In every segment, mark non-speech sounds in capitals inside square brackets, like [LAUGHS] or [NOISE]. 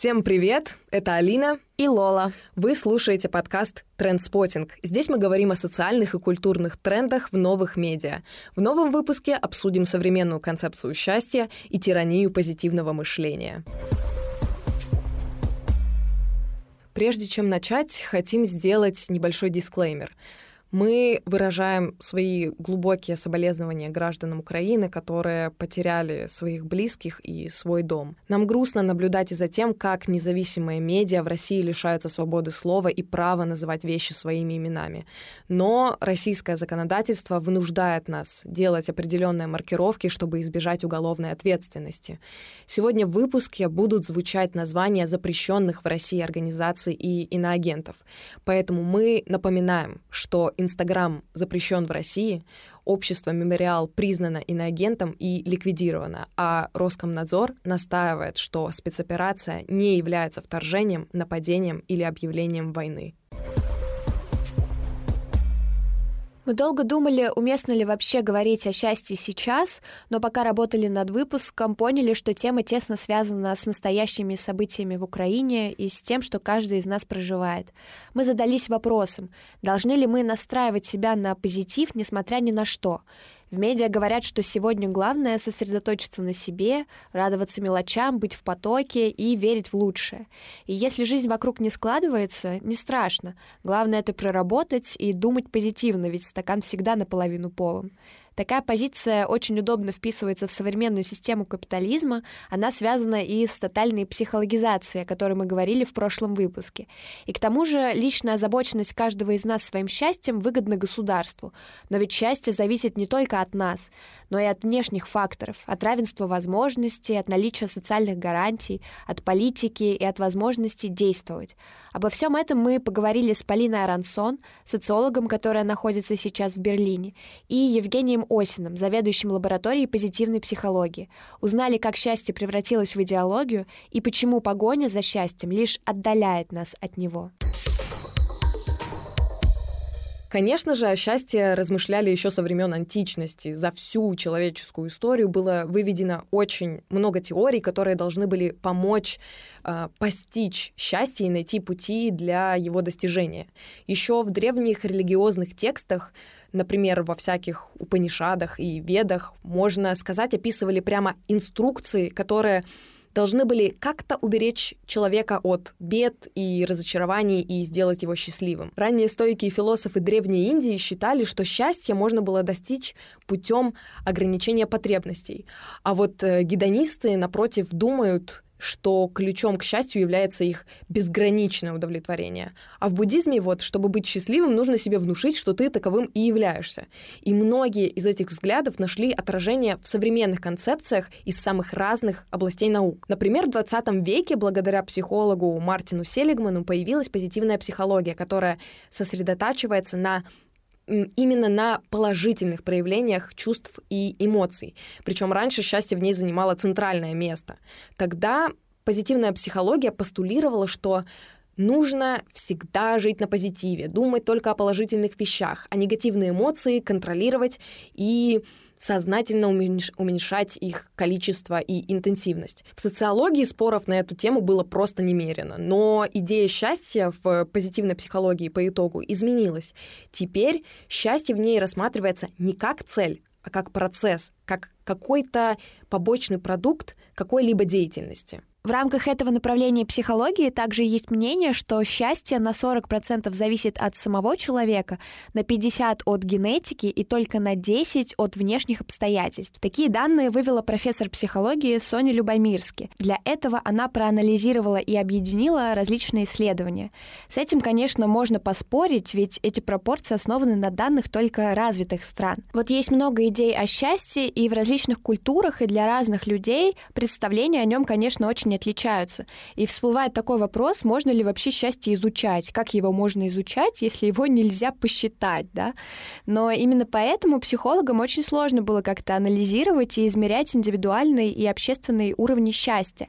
Всем привет! Это Алина и Лола. Вы слушаете подкаст «Трендспотинг». Здесь мы говорим о социальных и культурных трендах в новых медиа. В новом выпуске обсудим современную концепцию счастья и тиранию позитивного мышления. Прежде чем начать, хотим сделать небольшой дисклеймер – мы выражаем свои глубокие соболезнования гражданам Украины, которые потеряли своих близких и свой дом. Нам грустно наблюдать и за тем, как независимые медиа в России лишаются свободы слова и права называть вещи своими именами. Но российское законодательство вынуждает нас делать определенные маркировки, чтобы избежать уголовной ответственности. Сегодня в выпуске будут звучать названия запрещенных в России организаций и иноагентов. Поэтому мы напоминаем, что Инстаграм запрещен в России, общество «Мемориал» признано иноагентом и ликвидировано, а Роскомнадзор настаивает, что спецоперация не является вторжением, нападением или объявлением войны. Мы долго думали, уместно ли вообще говорить о счастье сейчас, но пока работали над выпуском, поняли, что тема тесно связана с настоящими событиями в Украине и с тем, что каждый из нас проживает. Мы задались вопросом, должны ли мы настраивать себя на позитив, несмотря ни на что. В медиа говорят, что сегодня главное сосредоточиться на себе, радоваться мелочам, быть в потоке и верить в лучшее. И если жизнь вокруг не складывается, не страшно. Главное это проработать и думать позитивно, ведь стакан всегда наполовину полон. Такая позиция очень удобно вписывается в современную систему капитализма. Она связана и с тотальной психологизацией, о которой мы говорили в прошлом выпуске. И к тому же личная озабоченность каждого из нас своим счастьем выгодна государству. Но ведь счастье зависит не только от нас, но и от внешних факторов, от равенства возможностей, от наличия социальных гарантий, от политики и от возможности действовать. Обо всем этом мы поговорили с Полиной Арансон, социологом, которая находится сейчас в Берлине, и Евгением Осиным, заведующим лабораторией позитивной психологии. Узнали, как счастье превратилось в идеологию и почему погоня за счастьем лишь отдаляет нас от него. Конечно же, о счастье размышляли еще со времен античности. За всю человеческую историю было выведено очень много теорий, которые должны были помочь э, постичь счастье и найти пути для его достижения. Еще в древних религиозных текстах например, во всяких Упанишадах и Ведах, можно сказать, описывали прямо инструкции, которые должны были как-то уберечь человека от бед и разочарований и сделать его счастливым. Ранние стойкие философы Древней Индии считали, что счастье можно было достичь путем ограничения потребностей. А вот э, гедонисты, напротив, думают, что ключом к счастью является их безграничное удовлетворение. А в буддизме вот, чтобы быть счастливым, нужно себе внушить, что ты таковым и являешься. И многие из этих взглядов нашли отражение в современных концепциях из самых разных областей наук. Например, в 20 веке благодаря психологу Мартину Селигману появилась позитивная психология, которая сосредотачивается на именно на положительных проявлениях чувств и эмоций. Причем раньше счастье в ней занимало центральное место. Тогда позитивная психология постулировала, что нужно всегда жить на позитиве, думать только о положительных вещах, а негативные эмоции контролировать и сознательно уменьшать их количество и интенсивность. В социологии споров на эту тему было просто немерено, но идея счастья в позитивной психологии по итогу изменилась. Теперь счастье в ней рассматривается не как цель, а как процесс, как какой-то побочный продукт какой-либо деятельности. В рамках этого направления психологии также есть мнение, что счастье на 40% зависит от самого человека, на 50% от генетики и только на 10% от внешних обстоятельств. Такие данные вывела профессор психологии Соня Любомирски. Для этого она проанализировала и объединила различные исследования. С этим, конечно, можно поспорить, ведь эти пропорции основаны на данных только развитых стран. Вот есть много идей о счастье, и в различных культурах и для разных людей представления о нем, конечно, очень очень отличаются. И всплывает такой вопрос, можно ли вообще счастье изучать, как его можно изучать, если его нельзя посчитать, да? Но именно поэтому психологам очень сложно было как-то анализировать и измерять индивидуальный и общественный уровни счастья.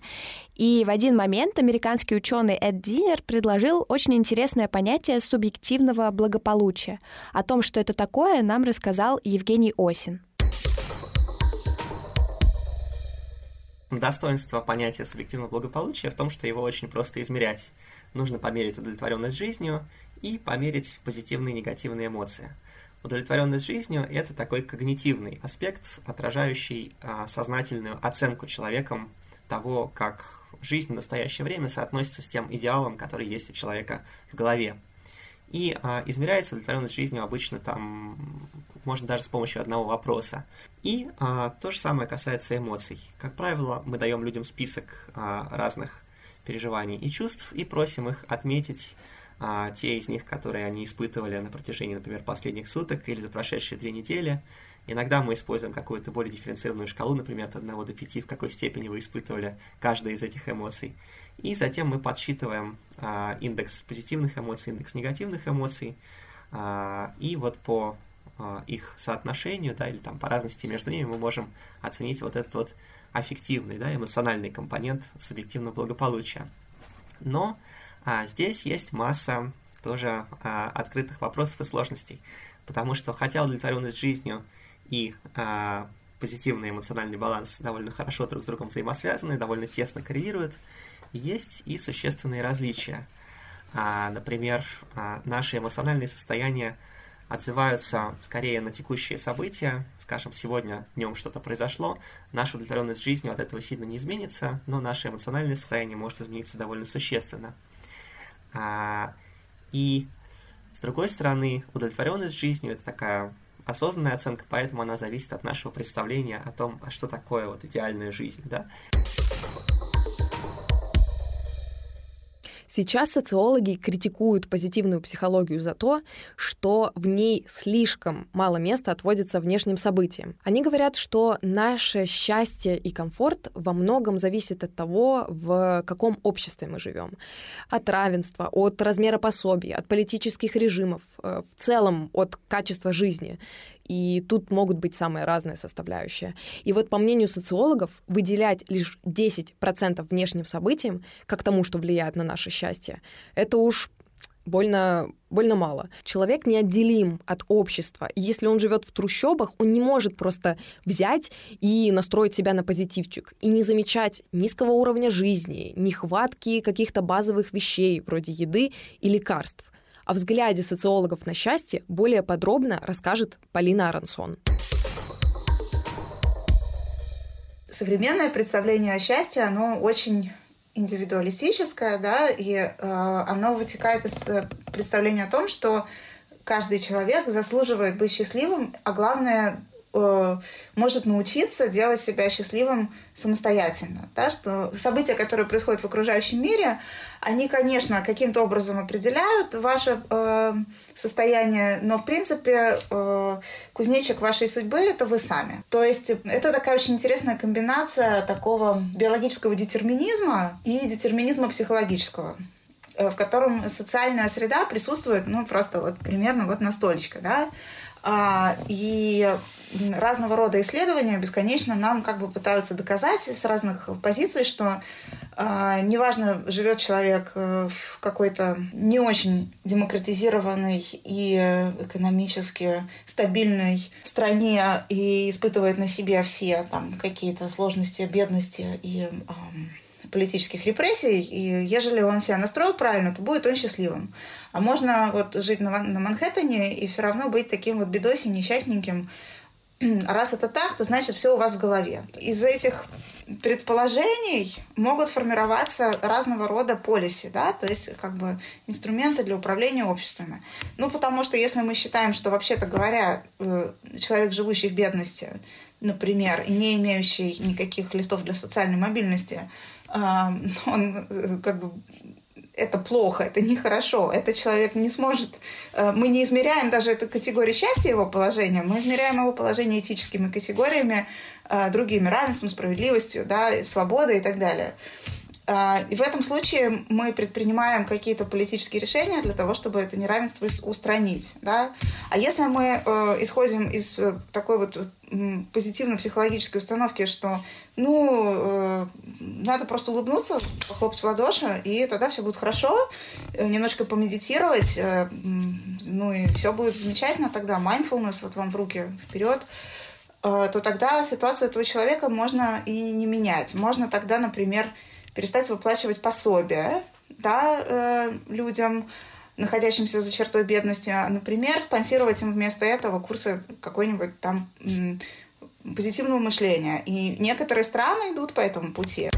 И в один момент американский ученый Эд Динер предложил очень интересное понятие субъективного благополучия. О том, что это такое, нам рассказал Евгений Осин. Достоинство понятия субъективного благополучия в том, что его очень просто измерять. Нужно померить удовлетворенность жизнью и померить позитивные и негативные эмоции. Удовлетворенность жизнью – это такой когнитивный аспект, отражающий а, сознательную оценку человеком того, как жизнь в настоящее время соотносится с тем идеалом, который есть у человека в голове. И а, измеряется удовлетворенность жизнью обычно там, можно даже с помощью одного вопроса. И а, то же самое касается эмоций. Как правило, мы даем людям список а, разных переживаний и чувств и просим их отметить а, те из них, которые они испытывали на протяжении, например, последних суток или за прошедшие две недели. Иногда мы используем какую-то более дифференцированную шкалу, например, от 1 до 5, в какой степени вы испытывали каждая из этих эмоций. И затем мы подсчитываем а, индекс позитивных эмоций, индекс негативных эмоций, а, и вот по их соотношению, да, или там по разности между ними мы можем оценить вот этот вот аффективный, да, эмоциональный компонент субъективного благополучия. Но а, здесь есть масса тоже а, открытых вопросов и сложностей, потому что хотя удовлетворенность жизнью и а, позитивный эмоциональный баланс довольно хорошо друг с другом взаимосвязаны, довольно тесно коррелируют, есть и существенные различия. А, например, а, наши эмоциональные состояния отзываются скорее на текущие события. Скажем, сегодня днем что-то произошло, наша удовлетворенность жизнью от этого сильно не изменится, но наше эмоциональное состояние может измениться довольно существенно. А, и с другой стороны, удовлетворенность жизнью это такая осознанная оценка, поэтому она зависит от нашего представления о том, а что такое вот идеальная жизнь, да. Сейчас социологи критикуют позитивную психологию за то, что в ней слишком мало места отводится внешним событиям. Они говорят, что наше счастье и комфорт во многом зависит от того, в каком обществе мы живем. От равенства, от размера пособий, от политических режимов, э, в целом от качества жизни. И тут могут быть самые разные составляющие. И вот по мнению социологов, выделять лишь 10% внешним событиям, как тому, что влияет на наше счастье, это уж больно, больно мало. Человек неотделим от общества. И если он живет в трущобах, он не может просто взять и настроить себя на позитивчик и не замечать низкого уровня жизни, нехватки каких-то базовых вещей вроде еды и лекарств. О взгляде социологов на счастье более подробно расскажет Полина Арансон. Современное представление о счастье, оно очень индивидуалистическое, да, и э, оно вытекает из представления о том, что каждый человек заслуживает быть счастливым, а главное Э, может научиться делать себя счастливым самостоятельно. Да? Что события, которые происходят в окружающем мире, они, конечно, каким-то образом определяют ваше э, состояние, но, в принципе, э, кузнечик вашей судьбы – это вы сами. То есть это такая очень интересная комбинация такого биологического детерминизма и детерминизма психологического э, в котором социальная среда присутствует, ну, просто вот примерно вот настолько, да, а, и разного рода исследования бесконечно нам как бы пытаются доказать с разных позиций, что э, неважно, живет человек э, в какой-то не очень демократизированной и экономически стабильной стране и испытывает на себе все там какие-то сложности, бедности и э, политических репрессий, и ежели он себя настроил правильно, то будет он счастливым. А можно вот жить на, на Манхэттене и все равно быть таким вот бедоси, несчастненьким, раз это так, то значит все у вас в голове. Из этих предположений могут формироваться разного рода полиси, да, то есть как бы инструменты для управления обществами. Ну, потому что если мы считаем, что вообще-то говоря, э, человек, живущий в бедности, например, и не имеющий никаких лифтов для социальной мобильности, [LAUGHS] он э, как бы это плохо, это нехорошо, этот человек не сможет... Э, мы не измеряем даже эту категорию счастья его положения, мы измеряем его положение этическими категориями, э, другими, равенством, справедливостью, да, свободой и так далее. А, и в этом случае мы предпринимаем какие-то политические решения для того, чтобы это неравенство устранить. Да? А если мы э, исходим из э, такой вот позитивно-психологической установки, что ну, э, надо просто улыбнуться, похлопать в ладоши, и тогда все будет хорошо, немножко помедитировать, ну и все будет замечательно тогда. Mindfulness вот вам в руки вперед. то тогда ситуацию этого человека можно и не менять. Можно тогда, например, перестать выплачивать пособия да, э, людям, находящимся за чертой бедности, а, например, спонсировать им вместо этого курсы какой-нибудь там позитивного мышления. И некоторые страны идут по этому пути.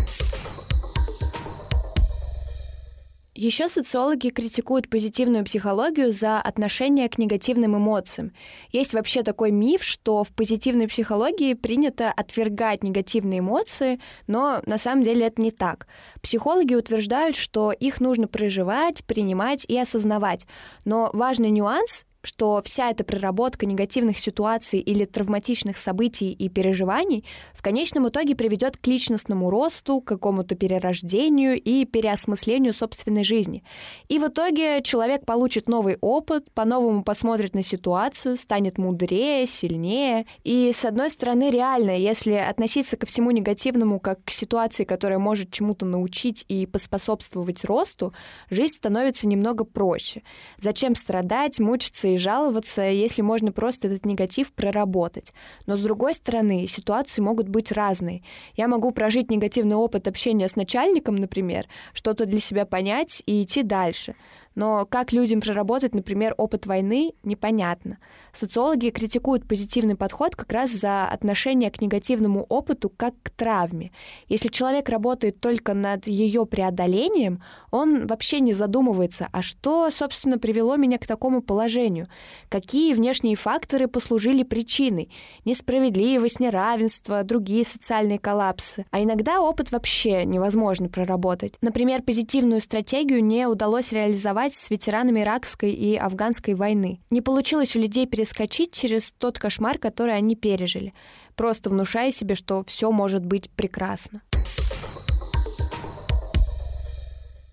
Еще социологи критикуют позитивную психологию за отношение к негативным эмоциям. Есть вообще такой миф, что в позитивной психологии принято отвергать негативные эмоции, но на самом деле это не так. Психологи утверждают, что их нужно проживать, принимать и осознавать. Но важный нюанс что вся эта проработка негативных ситуаций или травматичных событий и переживаний в конечном итоге приведет к личностному росту, к какому-то перерождению и переосмыслению собственной жизни. И в итоге человек получит новый опыт, по-новому посмотрит на ситуацию, станет мудрее, сильнее. И, с одной стороны, реально, если относиться ко всему негативному как к ситуации, которая может чему-то научить и поспособствовать росту, жизнь становится немного проще. Зачем страдать, мучиться и жаловаться, если можно просто этот негатив проработать. Но с другой стороны, ситуации могут быть разные. Я могу прожить негативный опыт общения с начальником, например, что-то для себя понять и идти дальше. Но как людям проработать, например, опыт войны, непонятно. Социологи критикуют позитивный подход как раз за отношение к негативному опыту как к травме. Если человек работает только над ее преодолением, он вообще не задумывается, а что, собственно, привело меня к такому положению? Какие внешние факторы послужили причиной? Несправедливость, неравенство, другие социальные коллапсы. А иногда опыт вообще невозможно проработать. Например, позитивную стратегию не удалось реализовать с ветеранами иракской и афганской войны. Не получилось у людей перескочить через тот кошмар, который они пережили, просто внушая себе, что все может быть прекрасно.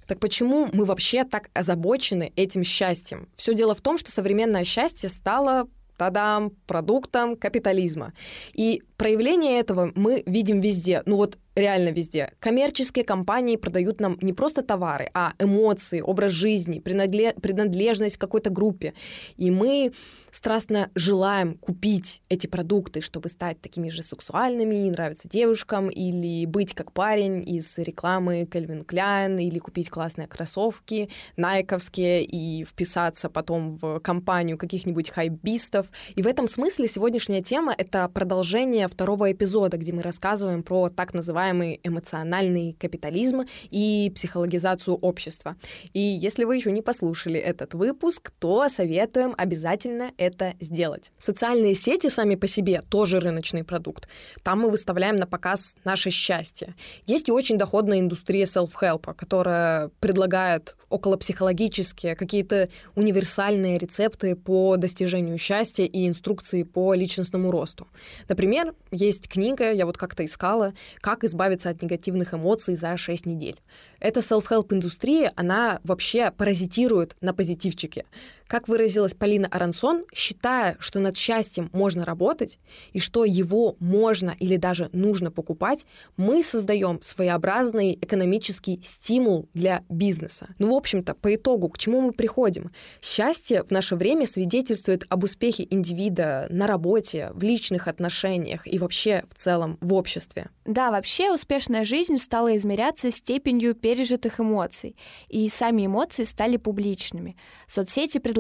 Так почему мы вообще так озабочены этим счастьем? Все дело в том, что современное счастье стало тадам, продуктом капитализма. И проявление этого мы видим везде. Ну вот реально везде. Коммерческие компании продают нам не просто товары, а эмоции, образ жизни, принадлежность к какой-то группе. И мы страстно желаем купить эти продукты, чтобы стать такими же сексуальными, нравиться девушкам, или быть как парень из рекламы Calvin Klein, или купить классные кроссовки найковские и вписаться потом в компанию каких-нибудь хайбистов. И в этом смысле сегодняшняя тема — это продолжение второго эпизода, где мы рассказываем про так называемый эмоциональный капитализм и психологизацию общества. И если вы еще не послушали этот выпуск, то советуем обязательно это сделать. Социальные сети сами по себе тоже рыночный продукт. Там мы выставляем на показ наше счастье. Есть и очень доходная индустрия self-help, которая предлагает околопсихологические, какие-то универсальные рецепты по достижению счастья и инструкции по личностному росту. Например, есть книга, я вот как-то искала, как избавиться от негативных эмоций за 6 недель. Эта self-help индустрия, она вообще паразитирует на позитивчике. Как выразилась Полина Арансон, считая, что над счастьем можно работать и что его можно или даже нужно покупать, мы создаем своеобразный экономический стимул для бизнеса. Ну, в общем-то, по итогу, к чему мы приходим? Счастье в наше время свидетельствует об успехе индивида на работе, в личных отношениях и вообще в целом в обществе. Да, вообще успешная жизнь стала измеряться степенью пережитых эмоций, и сами эмоции стали публичными. Соцсети предлагают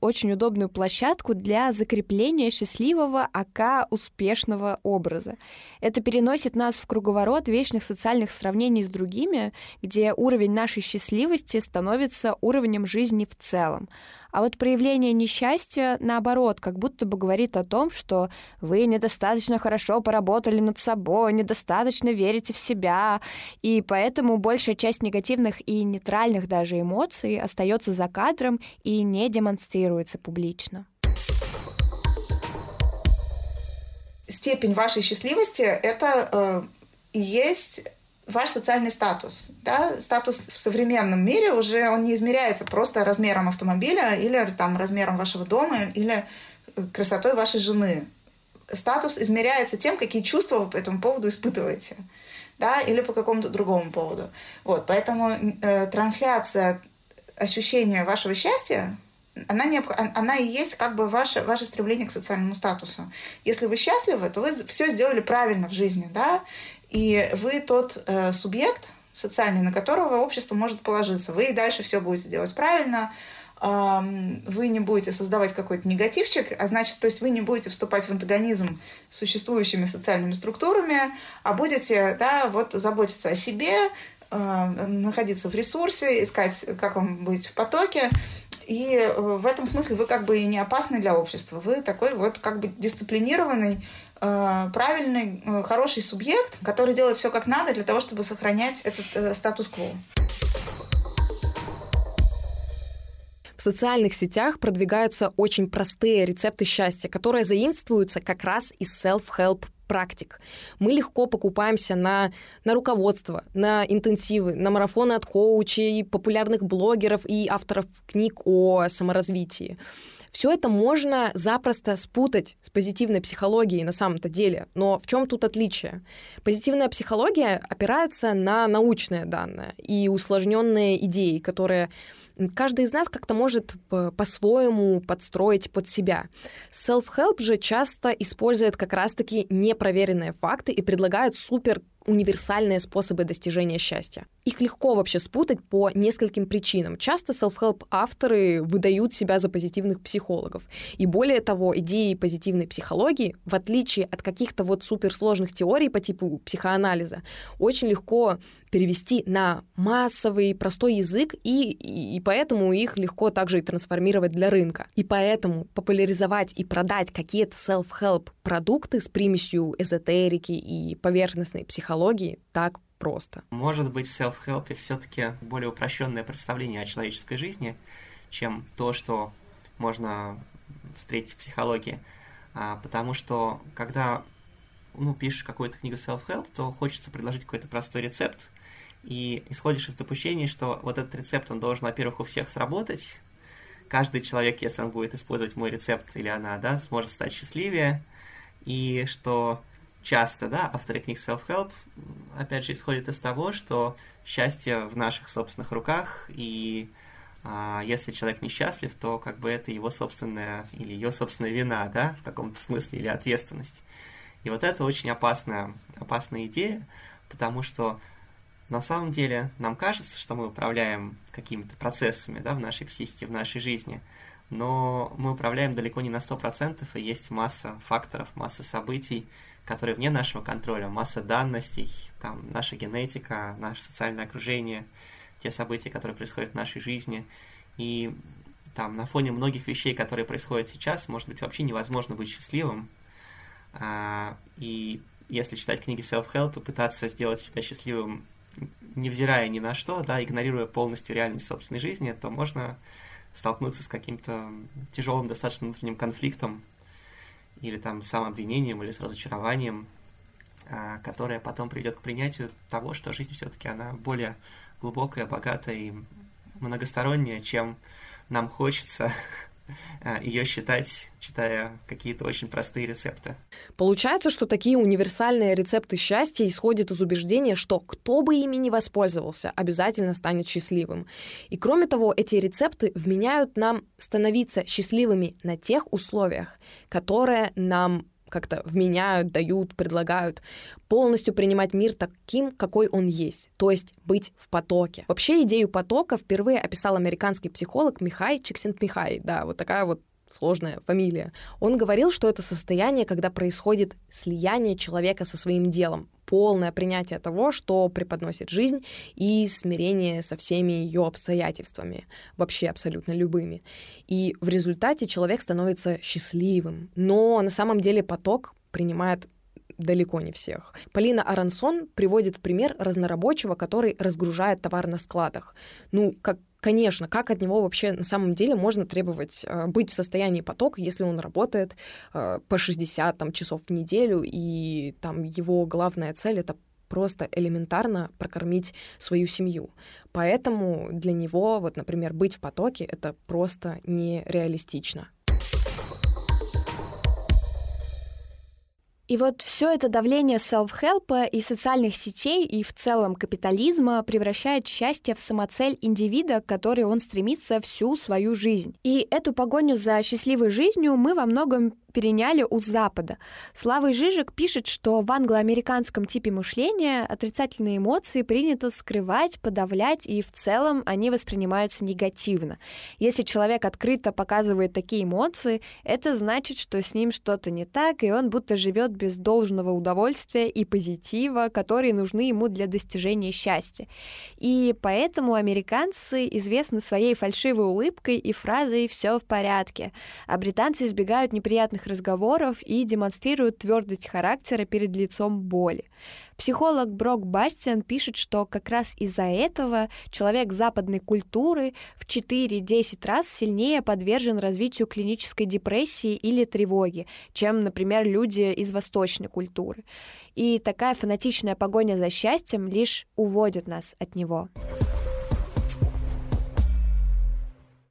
очень удобную площадку для закрепления счастливого, ака успешного образа. Это переносит нас в круговорот вечных социальных сравнений с другими, где уровень нашей счастливости становится уровнем жизни в целом. А вот проявление несчастья, наоборот, как будто бы говорит о том, что вы недостаточно хорошо поработали над собой, недостаточно верите в себя, и поэтому большая часть негативных и нейтральных даже эмоций остается за кадром и не демонстрируется публично. Степень вашей счастливости — это э, есть ваш социальный статус. Да? Статус в современном мире уже он не измеряется просто размером автомобиля или там, размером вашего дома или э, красотой вашей жены. Статус измеряется тем, какие чувства вы по этому поводу испытываете. Да, или по какому-то другому поводу. Вот, поэтому э, трансляция ощущения вашего счастья она, не, она и есть как бы ваше, ваше стремление к социальному статусу. Если вы счастливы, то вы все сделали правильно в жизни, да, и вы тот э, субъект социальный, на которого общество может положиться. Вы и дальше все будете делать правильно, вы не будете создавать какой-то негативчик, а значит, то есть вы не будете вступать в антагонизм с существующими социальными структурами, а будете, да, вот заботиться о себе, находиться в ресурсе, искать, как вам быть в потоке. И э, в этом смысле вы как бы и не опасны для общества. Вы такой вот как бы дисциплинированный, э, правильный, э, хороший субъект, который делает все как надо для того, чтобы сохранять этот статус-кво. В социальных сетях продвигаются очень простые рецепты счастья, которые заимствуются как раз из self-help практик. Мы легко покупаемся на, на руководство, на интенсивы, на марафоны от коучей, популярных блогеров и авторов книг о саморазвитии. Все это можно запросто спутать с позитивной психологией на самом-то деле. Но в чем тут отличие? Позитивная психология опирается на научные данные и усложненные идеи, которые каждый из нас как-то может по-своему подстроить под себя. Self-help же часто использует как раз-таки непроверенные факты и предлагает супер универсальные способы достижения счастья. Их легко вообще спутать по нескольким причинам. Часто self-help авторы выдают себя за позитивных психологов. И более того, идеи позитивной психологии, в отличие от каких-то вот суперсложных теорий по типу психоанализа, очень легко перевести на массовый, простой язык, и, и, и поэтому их легко также и трансформировать для рынка. И поэтому популяризовать и продать какие-то self-help продукты с примесью эзотерики и поверхностной психологии так просто. Может быть, в self-help все-таки более упрощенное представление о человеческой жизни, чем то, что можно встретить в психологии. А, потому что когда ну, пишешь какую-то книгу self-help, то хочется предложить какой-то простой рецепт, и исходишь из допущения, что вот этот рецепт, он должен, во-первых, у всех сработать. Каждый человек, если он будет использовать мой рецепт или она, да, сможет стать счастливее. И что часто, да, авторы книг self-help, опять же, исходят из того, что счастье в наших собственных руках, и а, если человек несчастлив, то как бы это его собственная или ее собственная вина, да, в каком-то смысле, или ответственность. И вот это очень опасная, опасная идея, потому что на самом деле нам кажется, что мы управляем какими-то процессами да, в нашей психике, в нашей жизни, но мы управляем далеко не на 100%, и есть масса факторов, масса событий, которые вне нашего контроля, масса данностей, там, наша генетика, наше социальное окружение, те события, которые происходят в нашей жизни. И там на фоне многих вещей, которые происходят сейчас, может быть, вообще невозможно быть счастливым. А, и если читать книги self-help и пытаться сделать себя счастливым невзирая ни на что, да, игнорируя полностью реальность собственной жизни, то можно столкнуться с каким-то тяжелым достаточно внутренним конфликтом или там самообвинением или с разочарованием, а, которое потом приведет к принятию того, что жизнь все-таки она более глубокая, богатая и многосторонняя, чем нам хочется [LAUGHS] ее считать, читая какие-то очень простые рецепты. Получается, что такие универсальные рецепты счастья исходят из убеждения, что кто бы ими не воспользовался, обязательно станет счастливым. И кроме того, эти рецепты вменяют нам становиться счастливыми на тех условиях, которые нам как-то вменяют, дают, предлагают, полностью принимать мир таким, какой он есть, то есть быть в потоке. Вообще идею потока впервые описал американский психолог Михай Чиксент-Михай, да, вот такая вот сложная фамилия. Он говорил, что это состояние, когда происходит слияние человека со своим делом, полное принятие того, что преподносит жизнь, и смирение со всеми ее обстоятельствами, вообще абсолютно любыми. И в результате человек становится счастливым. Но на самом деле поток принимает далеко не всех. Полина Арансон приводит в пример разнорабочего, который разгружает товар на складах. Ну, как Конечно, как от него вообще на самом деле можно требовать э, быть в состоянии потока, если он работает э, по 60 там, часов в неделю, и там его главная цель — это просто элементарно прокормить свою семью. Поэтому для него, вот, например, быть в потоке — это просто нереалистично. И вот все это давление селф-хелпа и социальных сетей, и в целом капитализма превращает счастье в самоцель индивида, к которой он стремится всю свою жизнь. И эту погоню за счастливой жизнью мы во многом переняли у Запада. Славой Жижик пишет, что в англоамериканском типе мышления отрицательные эмоции принято скрывать, подавлять, и в целом они воспринимаются негативно. Если человек открыто показывает такие эмоции, это значит, что с ним что-то не так, и он будто живет без должного удовольствия и позитива, которые нужны ему для достижения счастья. И поэтому американцы известны своей фальшивой улыбкой и фразой «все в порядке», а британцы избегают неприятных неприятных разговоров и демонстрируют твердость характера перед лицом боли. Психолог Брок Бастиан пишет, что как раз из-за этого человек западной культуры в 4-10 раз сильнее подвержен развитию клинической депрессии или тревоги, чем, например, люди из восточной культуры. И такая фанатичная погоня за счастьем лишь уводит нас от него.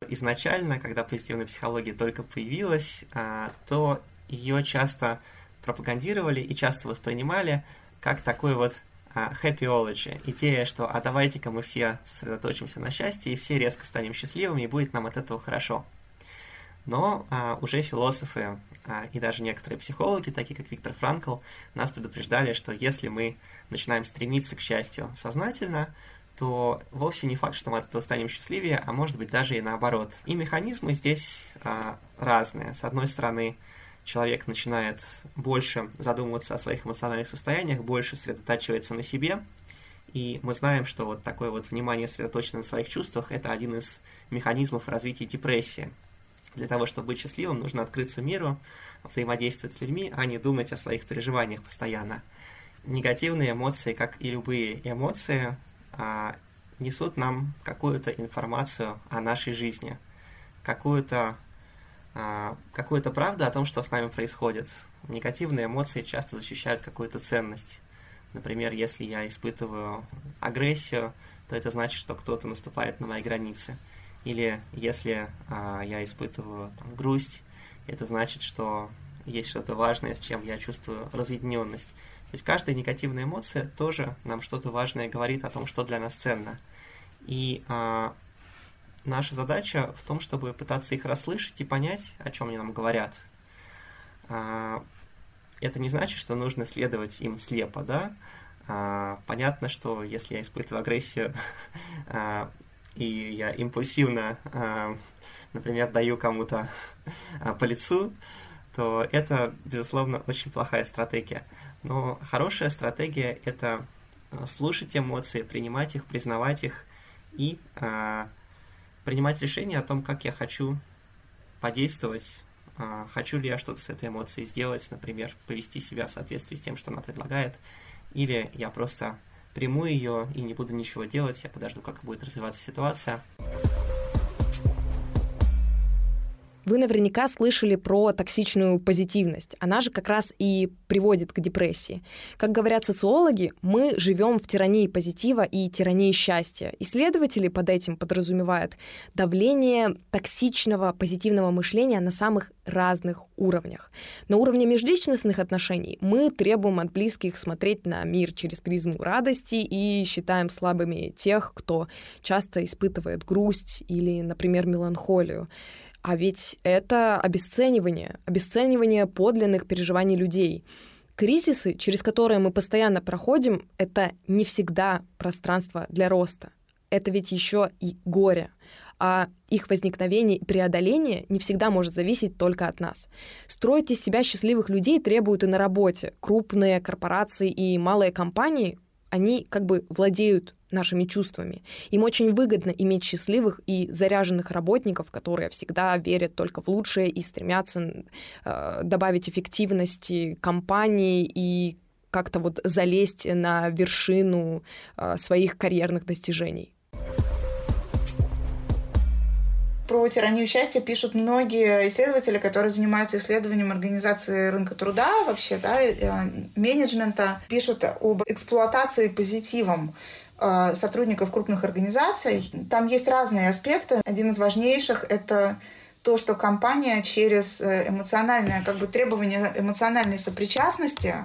Изначально, когда позитивная психология только появилась, а, то ее часто пропагандировали и часто воспринимали как такой вот а, happyology. Идея, что а давайте-ка мы все сосредоточимся на счастье, и все резко станем счастливыми, и будет нам от этого хорошо. Но а, уже философы а, и даже некоторые психологи, такие как Виктор Франкл, нас предупреждали, что если мы начинаем стремиться к счастью сознательно, то вовсе не факт, что мы от этого станем счастливее, а может быть даже и наоборот. И механизмы здесь а, разные. С одной стороны, человек начинает больше задумываться о своих эмоциональных состояниях, больше сосредотачивается на себе, и мы знаем, что вот такое вот внимание сосредоточено на своих чувствах – это один из механизмов развития депрессии. Для того, чтобы быть счастливым, нужно открыться миру, взаимодействовать с людьми, а не думать о своих переживаниях постоянно. Негативные эмоции, как и любые эмоции, несут нам какую-то информацию о нашей жизни, какую-то а, какую-то правду о том, что с нами происходит. Негативные эмоции часто защищают какую-то ценность. Например, если я испытываю агрессию, то это значит, что кто-то наступает на мои границы. Или если а, я испытываю там, грусть, это значит, что есть что-то важное, с чем я чувствую разъединенность. То есть каждая негативная эмоция тоже нам что-то важное говорит о том, что для нас ценно. И а, наша задача в том, чтобы пытаться их расслышать и понять, о чем они нам говорят. А, это не значит, что нужно следовать им слепо, да? А, понятно, что если я испытываю агрессию, [LAUGHS] а, и я импульсивно, а, например, даю кому-то а, по лицу, то это, безусловно, очень плохая стратегия. Но хорошая стратегия – это э, слушать эмоции, принимать их, признавать их и а, принимать решение о том, как я хочу подействовать, а, хочу ли я что-то с этой эмоцией сделать, например, повести себя в соответствии с тем, что она предлагает, или я просто приму ее и не буду ничего делать, я подожду, как будет развиваться ситуация. Вы наверняка слышали про токсичную позитивность. Она же как раз и приводит к депрессии. Как говорят социологи, мы живем в тирании позитива и тирании счастья. Исследователи под этим подразумевают давление токсичного позитивного мышления на самых разных уровнях. На уровне межличностных отношений мы требуем от близких смотреть на мир через призму радости и считаем слабыми тех, кто часто испытывает грусть или, например, меланхолию. А ведь это обесценивание, обесценивание подлинных переживаний людей. Кризисы, через которые мы постоянно проходим, это не всегда пространство для роста. Это ведь еще и горе. А их возникновение и преодоление не всегда может зависеть только от нас. Строить из себя счастливых людей требуют и на работе. Крупные корпорации и малые компании, они как бы владеют нашими чувствами. Им очень выгодно иметь счастливых и заряженных работников, которые всегда верят только в лучшее и стремятся э, добавить эффективности компании и как-то вот залезть на вершину э, своих карьерных достижений. Про тиранию счастья пишут многие исследователи, которые занимаются исследованием организации рынка труда вообще, да, э, менеджмента, пишут об эксплуатации позитивом Э, сотрудников крупных организаций. Там есть разные аспекты. Один из важнейших — это то, что компания через э, эмоциональное, как бы требование эмоциональной сопричастности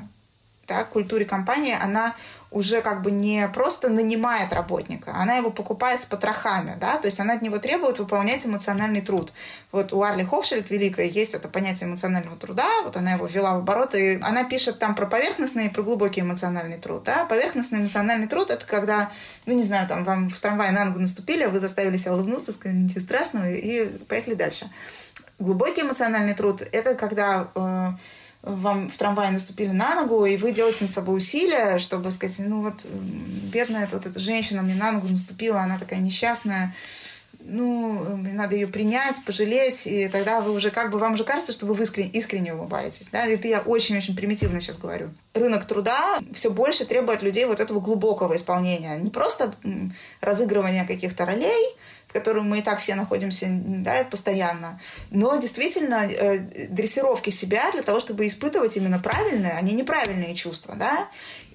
да, к культуре компании, она уже как бы не просто нанимает работника, она его покупает с потрохами, да, то есть она от него требует выполнять эмоциональный труд. Вот у Арли Хохшельд великая есть это понятие эмоционального труда, вот она его ввела в оборот, и она пишет там про поверхностный и про глубокий эмоциональный труд, да. Поверхностный эмоциональный труд — это когда, ну, не знаю, там вам в трамвае на ногу наступили, а вы заставили себя улыбнуться, сказать, ничего страшного, и поехали дальше. Глубокий эмоциональный труд — это когда э, вам в трамвае наступили на ногу, и вы делаете над собой усилия, чтобы сказать, ну вот бедная вот эта женщина мне на ногу наступила, она такая несчастная, ну, надо ее принять, пожалеть, и тогда вы уже как бы, вам уже кажется, что вы искренне, искренне улыбаетесь. Да? Это я очень-очень примитивно сейчас говорю. Рынок труда все больше требует людей вот этого глубокого исполнения. Не просто разыгрывания каких-то ролей, в котором мы и так все находимся да, постоянно, но действительно э, дрессировки себя для того, чтобы испытывать именно правильные, а не неправильные чувства. Да?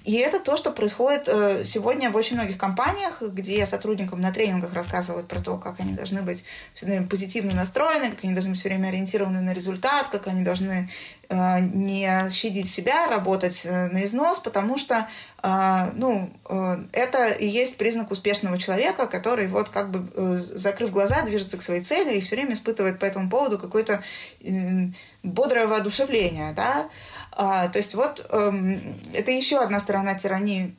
И это то, что происходит э, сегодня в очень многих компаниях, где сотрудникам на тренингах рассказывают про то, как они должны быть все время позитивно настроены, как они должны быть все время ориентированы на результат, как они должны э, не щадить себя, работать э, на износ, потому что ну, это и есть признак успешного человека, который вот как бы закрыв глаза, движется к своей цели и все время испытывает по этому поводу какое-то бодрое воодушевление. Да? А, то есть вот эм, это еще одна сторона тирании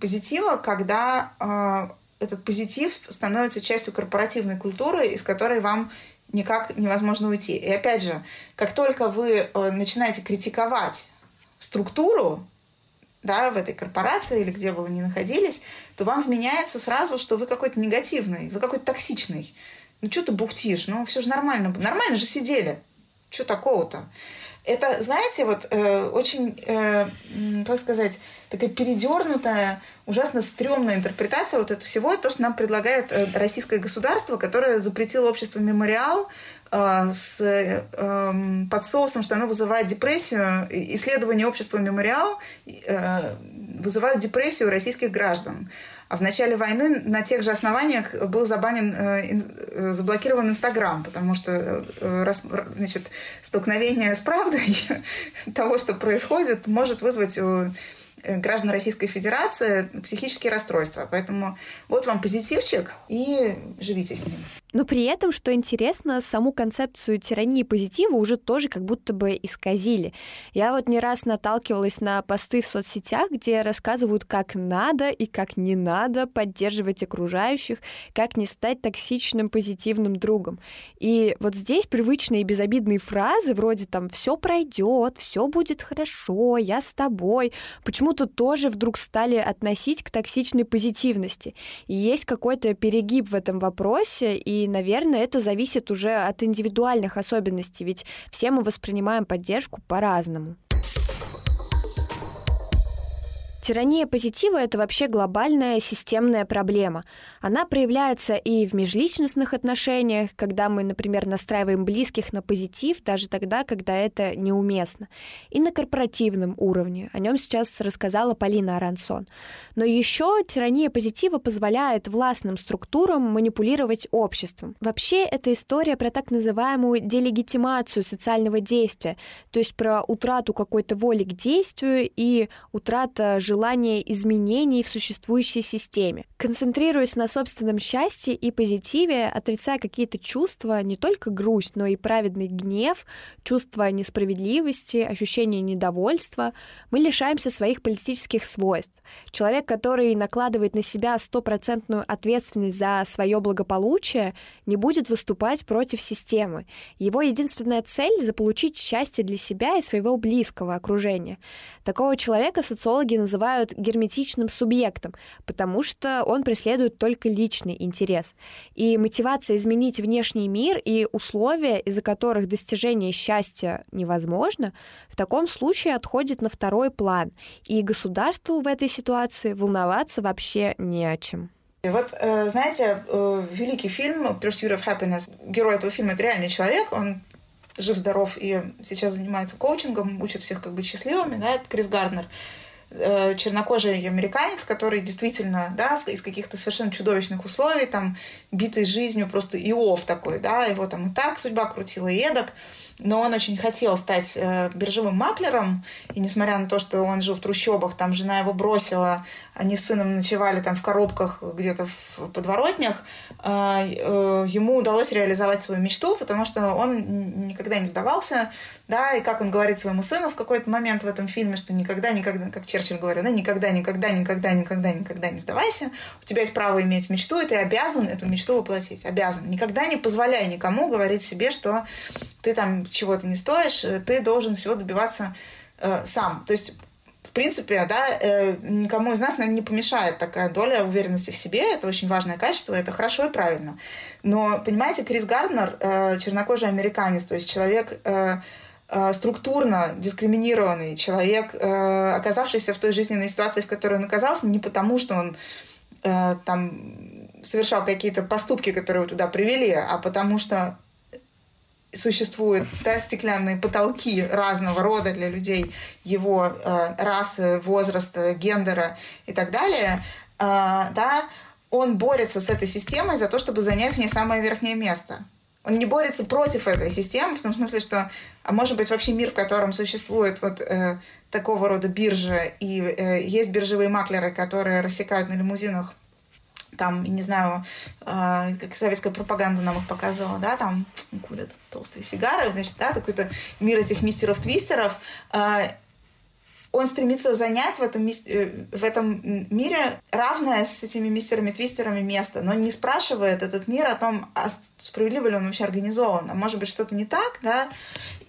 позитива, когда э, этот позитив становится частью корпоративной культуры, из которой вам никак невозможно уйти. И опять же, как только вы э, начинаете критиковать структуру, да, в этой корпорации или где бы вы ни находились, то вам вменяется сразу, что вы какой-то негативный, вы какой-то токсичный. Ну, что ты бухтишь? Ну, все же нормально. Нормально же сидели. Что такого-то? Это, знаете, вот э, очень, э, как сказать, такая передернутая, ужасно стрёмная интерпретация вот этого всего, то, что нам предлагает э, российское государство, которое запретило общество «Мемориал» э, с, э, под соусом, что оно вызывает депрессию. Исследования общества «Мемориал» э, вызывают депрессию российских граждан. А в начале войны на тех же основаниях был забанен, э, э, заблокирован Инстаграм, потому что э, значит, столкновение с правдой [LAUGHS] того, что происходит, может вызвать у граждан Российской Федерации психические расстройства. Поэтому вот вам позитивчик и живите с ним. Но при этом, что интересно, саму концепцию тирании позитива уже тоже как будто бы исказили. Я вот не раз наталкивалась на посты в соцсетях, где рассказывают, как надо и как не надо поддерживать окружающих, как не стать токсичным позитивным другом. И вот здесь привычные безобидные фразы вроде там «все пройдет», «все будет хорошо», «я с тобой» почему-то тоже вдруг стали относить к токсичной позитивности. И есть какой-то перегиб в этом вопросе, и наверное, это зависит уже от индивидуальных особенностей, ведь все мы воспринимаем поддержку по-разному. Тирания позитива — это вообще глобальная системная проблема. Она проявляется и в межличностных отношениях, когда мы, например, настраиваем близких на позитив, даже тогда, когда это неуместно, и на корпоративном уровне. О нем сейчас рассказала Полина Арансон. Но еще тирания позитива позволяет властным структурам манипулировать обществом. Вообще, это история про так называемую делегитимацию социального действия, то есть про утрату какой-то воли к действию и утрата желание изменений в существующей системе. Концентрируясь на собственном счастье и позитиве, отрицая какие-то чувства, не только грусть, но и праведный гнев, чувство несправедливости, ощущение недовольства, мы лишаемся своих политических свойств. Человек, который накладывает на себя стопроцентную ответственность за свое благополучие, не будет выступать против системы. Его единственная цель — заполучить счастье для себя и своего близкого окружения. Такого человека социологи называют называют герметичным субъектом, потому что он преследует только личный интерес. И мотивация изменить внешний мир и условия, из-за которых достижение счастья невозможно, в таком случае отходит на второй план. И государству в этой ситуации волноваться вообще не о чем. Вот, э, знаете, э, великий фильм «Pursuit of Happiness», герой этого фильма — это реальный человек, он жив-здоров и сейчас занимается коучингом, учит всех как быть счастливыми, да, это Крис Гарднер. Э, чернокожий американец, который действительно, да, из каких-то совершенно чудовищных условий, там, битый жизнью, просто Иов такой, да, его там и так судьба крутила, и эдак, но он очень хотел стать э, биржевым маклером, и несмотря на то, что он жил в трущобах, там жена его бросила, они с сыном ночевали там в коробках где-то в подворотнях, э, э, ему удалось реализовать свою мечту, потому что он никогда не сдавался, да, и как он говорит своему сыну в какой-то момент в этом фильме, что никогда, никогда, как Черчилль говорил, да, никогда, никогда, никогда, никогда, никогда не сдавайся, у тебя есть право иметь мечту, и ты обязан эту мечту воплотить, обязан. Никогда не позволяй никому говорить себе, что ты там чего-то не стоишь, ты должен всего добиваться э, сам. То есть в принципе, да, э, никому из нас, наверное, не помешает такая доля уверенности в себе. Это очень важное качество, это хорошо и правильно. Но, понимаете, Крис Гарднер, э, чернокожий американец, то есть человек э, э структурно дискриминированный, человек, э, оказавшийся в той жизненной ситуации, в которой он оказался, не потому, что он э, там совершал какие-то поступки, которые его туда привели, а потому что существуют да, стеклянные потолки разного рода для людей, его э, расы, возраста, гендера и так далее, э, да, он борется с этой системой за то, чтобы занять в ней самое верхнее место. Он не борется против этой системы, в том смысле, что, а может быть, вообще мир, в котором существует вот э, такого рода биржа, и э, есть биржевые маклеры, которые рассекают на лимузинах там, не знаю, э, как советская пропаганда нам их показывала, да, там курят толстые сигары, значит, да, такой-то мир этих мистеров-твистеров, э, он стремится занять в этом, э, в этом мире равное с этими мистерами-твистерами место, но не спрашивает этот мир о том, а справедливо ли он вообще организован, а может быть что-то не так, да,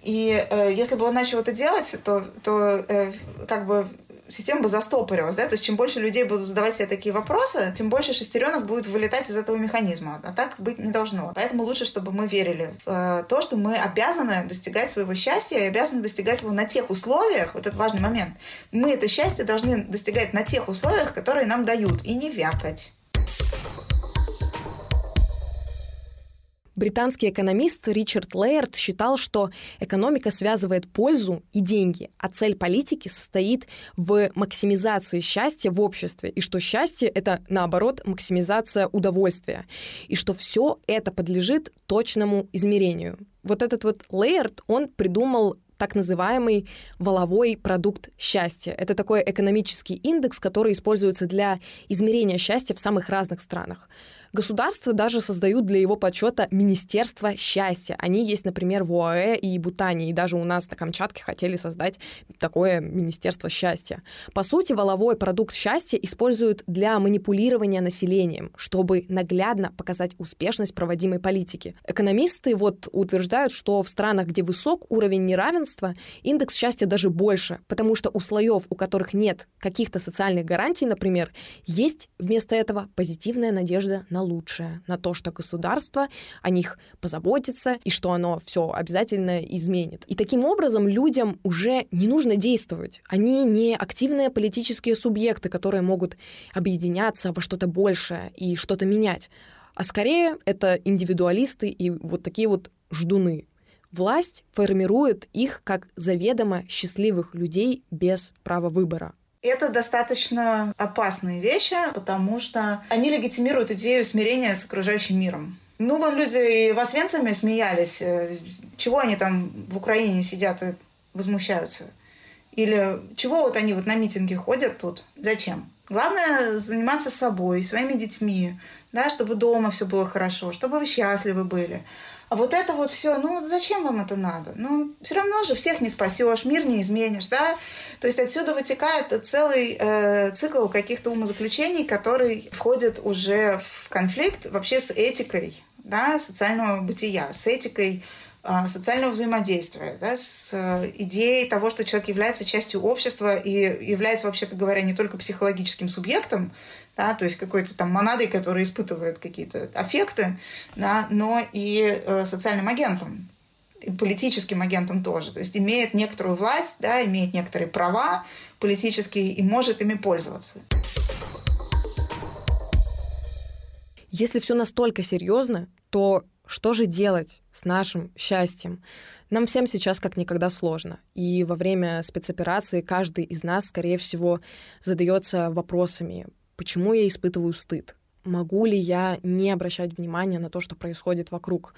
и э, если бы он начал это делать, то, то э, как бы система бы застопорилась, да, то есть чем больше людей будут задавать себе такие вопросы, тем больше шестеренок будет вылетать из этого механизма, а так быть не должно. Поэтому лучше, чтобы мы верили в э, то, что мы обязаны достигать своего счастья и обязаны достигать его на тех условиях, вот это важный момент, мы это счастье должны достигать на тех условиях, которые нам дают, и не вякать. Британский экономист Ричард Лейерт считал, что экономика связывает пользу и деньги, а цель политики состоит в максимизации счастья в обществе, и что счастье — это, наоборот, максимизация удовольствия, и что все это подлежит точному измерению. Вот этот вот Лейерт, он придумал так называемый воловой продукт счастья. Это такой экономический индекс, который используется для измерения счастья в самых разных странах. Государства даже создают для его подсчета Министерство счастья. Они есть, например, в ОАЭ и Бутане, и даже у нас на Камчатке хотели создать такое Министерство счастья. По сути, воловой продукт счастья используют для манипулирования населением, чтобы наглядно показать успешность проводимой политики. Экономисты вот утверждают, что в странах, где высок уровень неравенства, индекс счастья даже больше, потому что у слоев, у которых нет каких-то социальных гарантий, например, есть вместо этого позитивная надежда на лучшее, на то, что государство о них позаботится и что оно все обязательно изменит. И таким образом людям уже не нужно действовать. Они не активные политические субъекты, которые могут объединяться во что-то большее и что-то менять. А скорее это индивидуалисты и вот такие вот ждуны. Власть формирует их как заведомо счастливых людей без права выбора. Это достаточно опасные вещи, потому что они легитимируют идею смирения с окружающим миром. Ну, вон люди и в Освенциме смеялись. Э, чего они там в Украине сидят и возмущаются? Или чего вот они вот на митинги ходят тут? Зачем? Главное заниматься собой, своими детьми, да, чтобы дома все было хорошо, чтобы вы счастливы были. А вот это вот все, ну вот зачем вам это надо? Ну, все равно же всех не спасешь, мир не изменишь, да? То есть отсюда вытекает целый э, цикл каких-то умозаключений, который входит уже в конфликт вообще с этикой, да, социального бытия, с этикой а, социального взаимодействия, да, с э, идеей того, что человек является частью общества и является, вообще-то говоря, не только психологическим субъектом, да, то есть какой-то там монадой, которая испытывает какие-то аффекты, да, но и э, социальным агентом, и политическим агентом тоже, то есть имеет некоторую власть, да, имеет некоторые права политические и может ими пользоваться. Если все настолько серьезно, то что же делать с нашим счастьем? Нам всем сейчас как никогда сложно. И во время спецоперации каждый из нас, скорее всего, задается вопросами, почему я испытываю стыд? Могу ли я не обращать внимания на то, что происходит вокруг?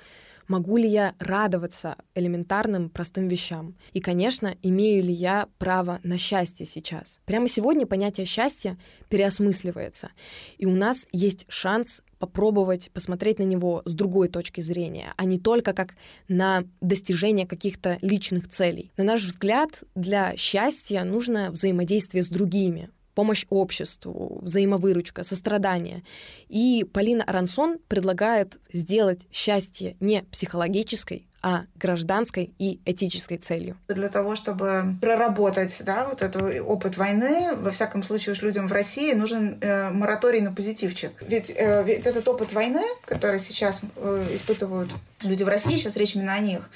Могу ли я радоваться элементарным, простым вещам? И, конечно, имею ли я право на счастье сейчас? Прямо сегодня понятие счастья переосмысливается. И у нас есть шанс попробовать посмотреть на него с другой точки зрения, а не только как на достижение каких-то личных целей. На наш взгляд, для счастья нужно взаимодействие с другими, помощь обществу, взаимовыручка, сострадание. И Полина Арансон предлагает сделать счастье не психологической, а гражданской и этической целью. Для того, чтобы проработать да, вот этот опыт войны, во всяком случае уж людям в России нужен э, мораторий на позитивчик. Ведь, э, ведь этот опыт войны, который сейчас э, испытывают люди в России, сейчас речь именно о них,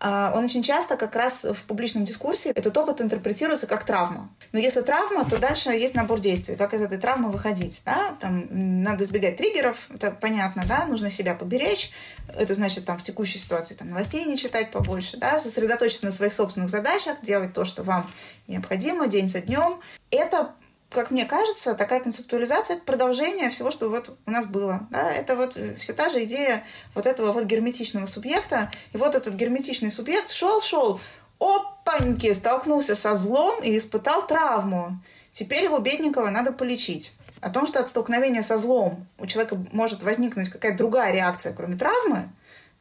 он очень часто как раз в публичном дискурсе этот опыт интерпретируется как травма. Но если травма, то дальше есть набор действий, как из этой травмы выходить. Да? Там, надо избегать триггеров, это понятно, да, нужно себя поберечь. Это значит там, в текущей ситуации там, новостей не читать побольше, да? сосредоточиться на своих собственных задачах, делать то, что вам необходимо день за днем. Это как мне кажется, такая концептуализация — это продолжение всего, что вот у нас было. Да? Это вот все та же идея вот этого вот герметичного субъекта. И вот этот герметичный субъект шел-шел, опаньки, столкнулся со злом и испытал травму. Теперь его бедненького надо полечить. О том, что от столкновения со злом у человека может возникнуть какая-то другая реакция, кроме травмы,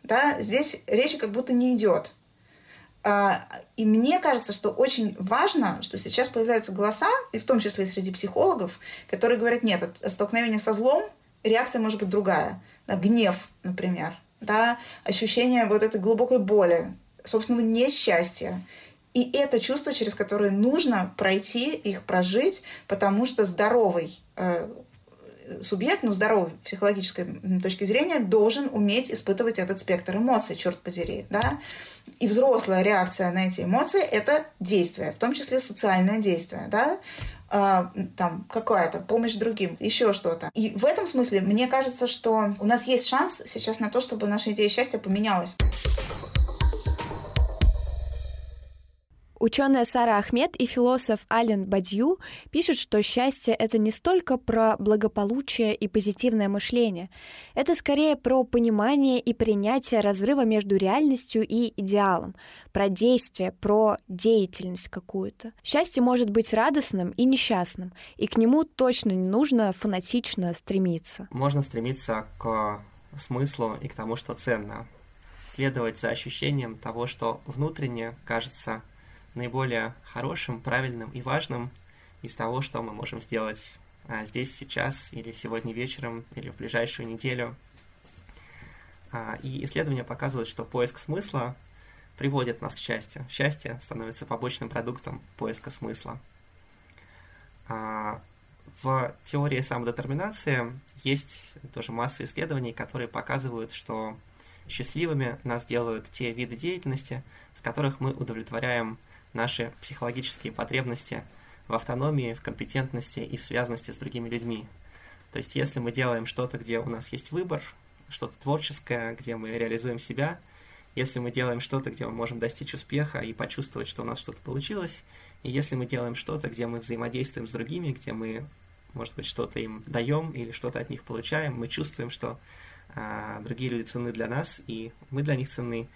да, здесь речи как будто не идет. А, и мне кажется, что очень важно, что сейчас появляются голоса, и в том числе среди психологов, которые говорят, нет, от столкновения со злом реакция может быть другая. Да, гнев, например, да, ощущение вот этой глубокой боли, собственного несчастья. И это чувство, через которое нужно пройти, их прожить, потому что здоровый э, субъект, ну, здоровый психологической точки зрения, должен уметь испытывать этот спектр эмоций, черт подери, да. И взрослая реакция на эти эмоции – это действие, в том числе социальное действие, да, а, там какая-то помощь другим, еще что-то. И в этом смысле мне кажется, что у нас есть шанс сейчас на то, чтобы наша идея счастья поменялась. Ученая Сара Ахмед и философ Ален Бадью пишут, что счастье — это не столько про благополучие и позитивное мышление. Это скорее про понимание и принятие разрыва между реальностью и идеалом, про действие, про деятельность какую-то. Счастье может быть радостным и несчастным, и к нему точно не нужно фанатично стремиться. Можно стремиться к смыслу и к тому, что ценно. Следовать за ощущением того, что внутренне кажется наиболее хорошим, правильным и важным из того, что мы можем сделать а, здесь, сейчас, или сегодня вечером, или в ближайшую неделю. А, и исследования показывают, что поиск смысла приводит нас к счастью. Счастье становится побочным продуктом поиска смысла. А, в теории самодетерминации есть тоже масса исследований, которые показывают, что счастливыми нас делают те виды деятельности, в которых мы удовлетворяем наши психологические потребности в автономии, в компетентности и в связанности с другими людьми. То есть если мы делаем что-то, где у нас есть выбор, что-то творческое, где мы реализуем себя, если мы делаем что-то, где мы можем достичь успеха и почувствовать, что у нас что-то получилось, и если мы делаем что-то, где мы взаимодействуем с другими, где мы, может быть, что-то им даем или что-то от них получаем, мы чувствуем, что а, другие люди ценны для нас, и мы для них ценны,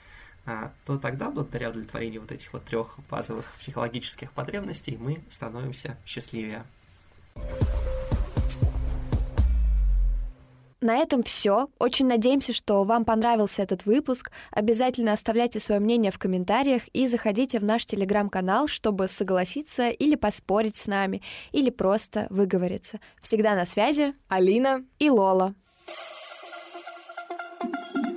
то тогда, благодаря удовлетворению вот этих вот трех базовых психологических потребностей, мы становимся счастливее. На этом все. Очень надеемся, что вам понравился этот выпуск. Обязательно оставляйте свое мнение в комментариях и заходите в наш телеграм-канал, чтобы согласиться или поспорить с нами, или просто выговориться. Всегда на связи Алина и Лола. thank you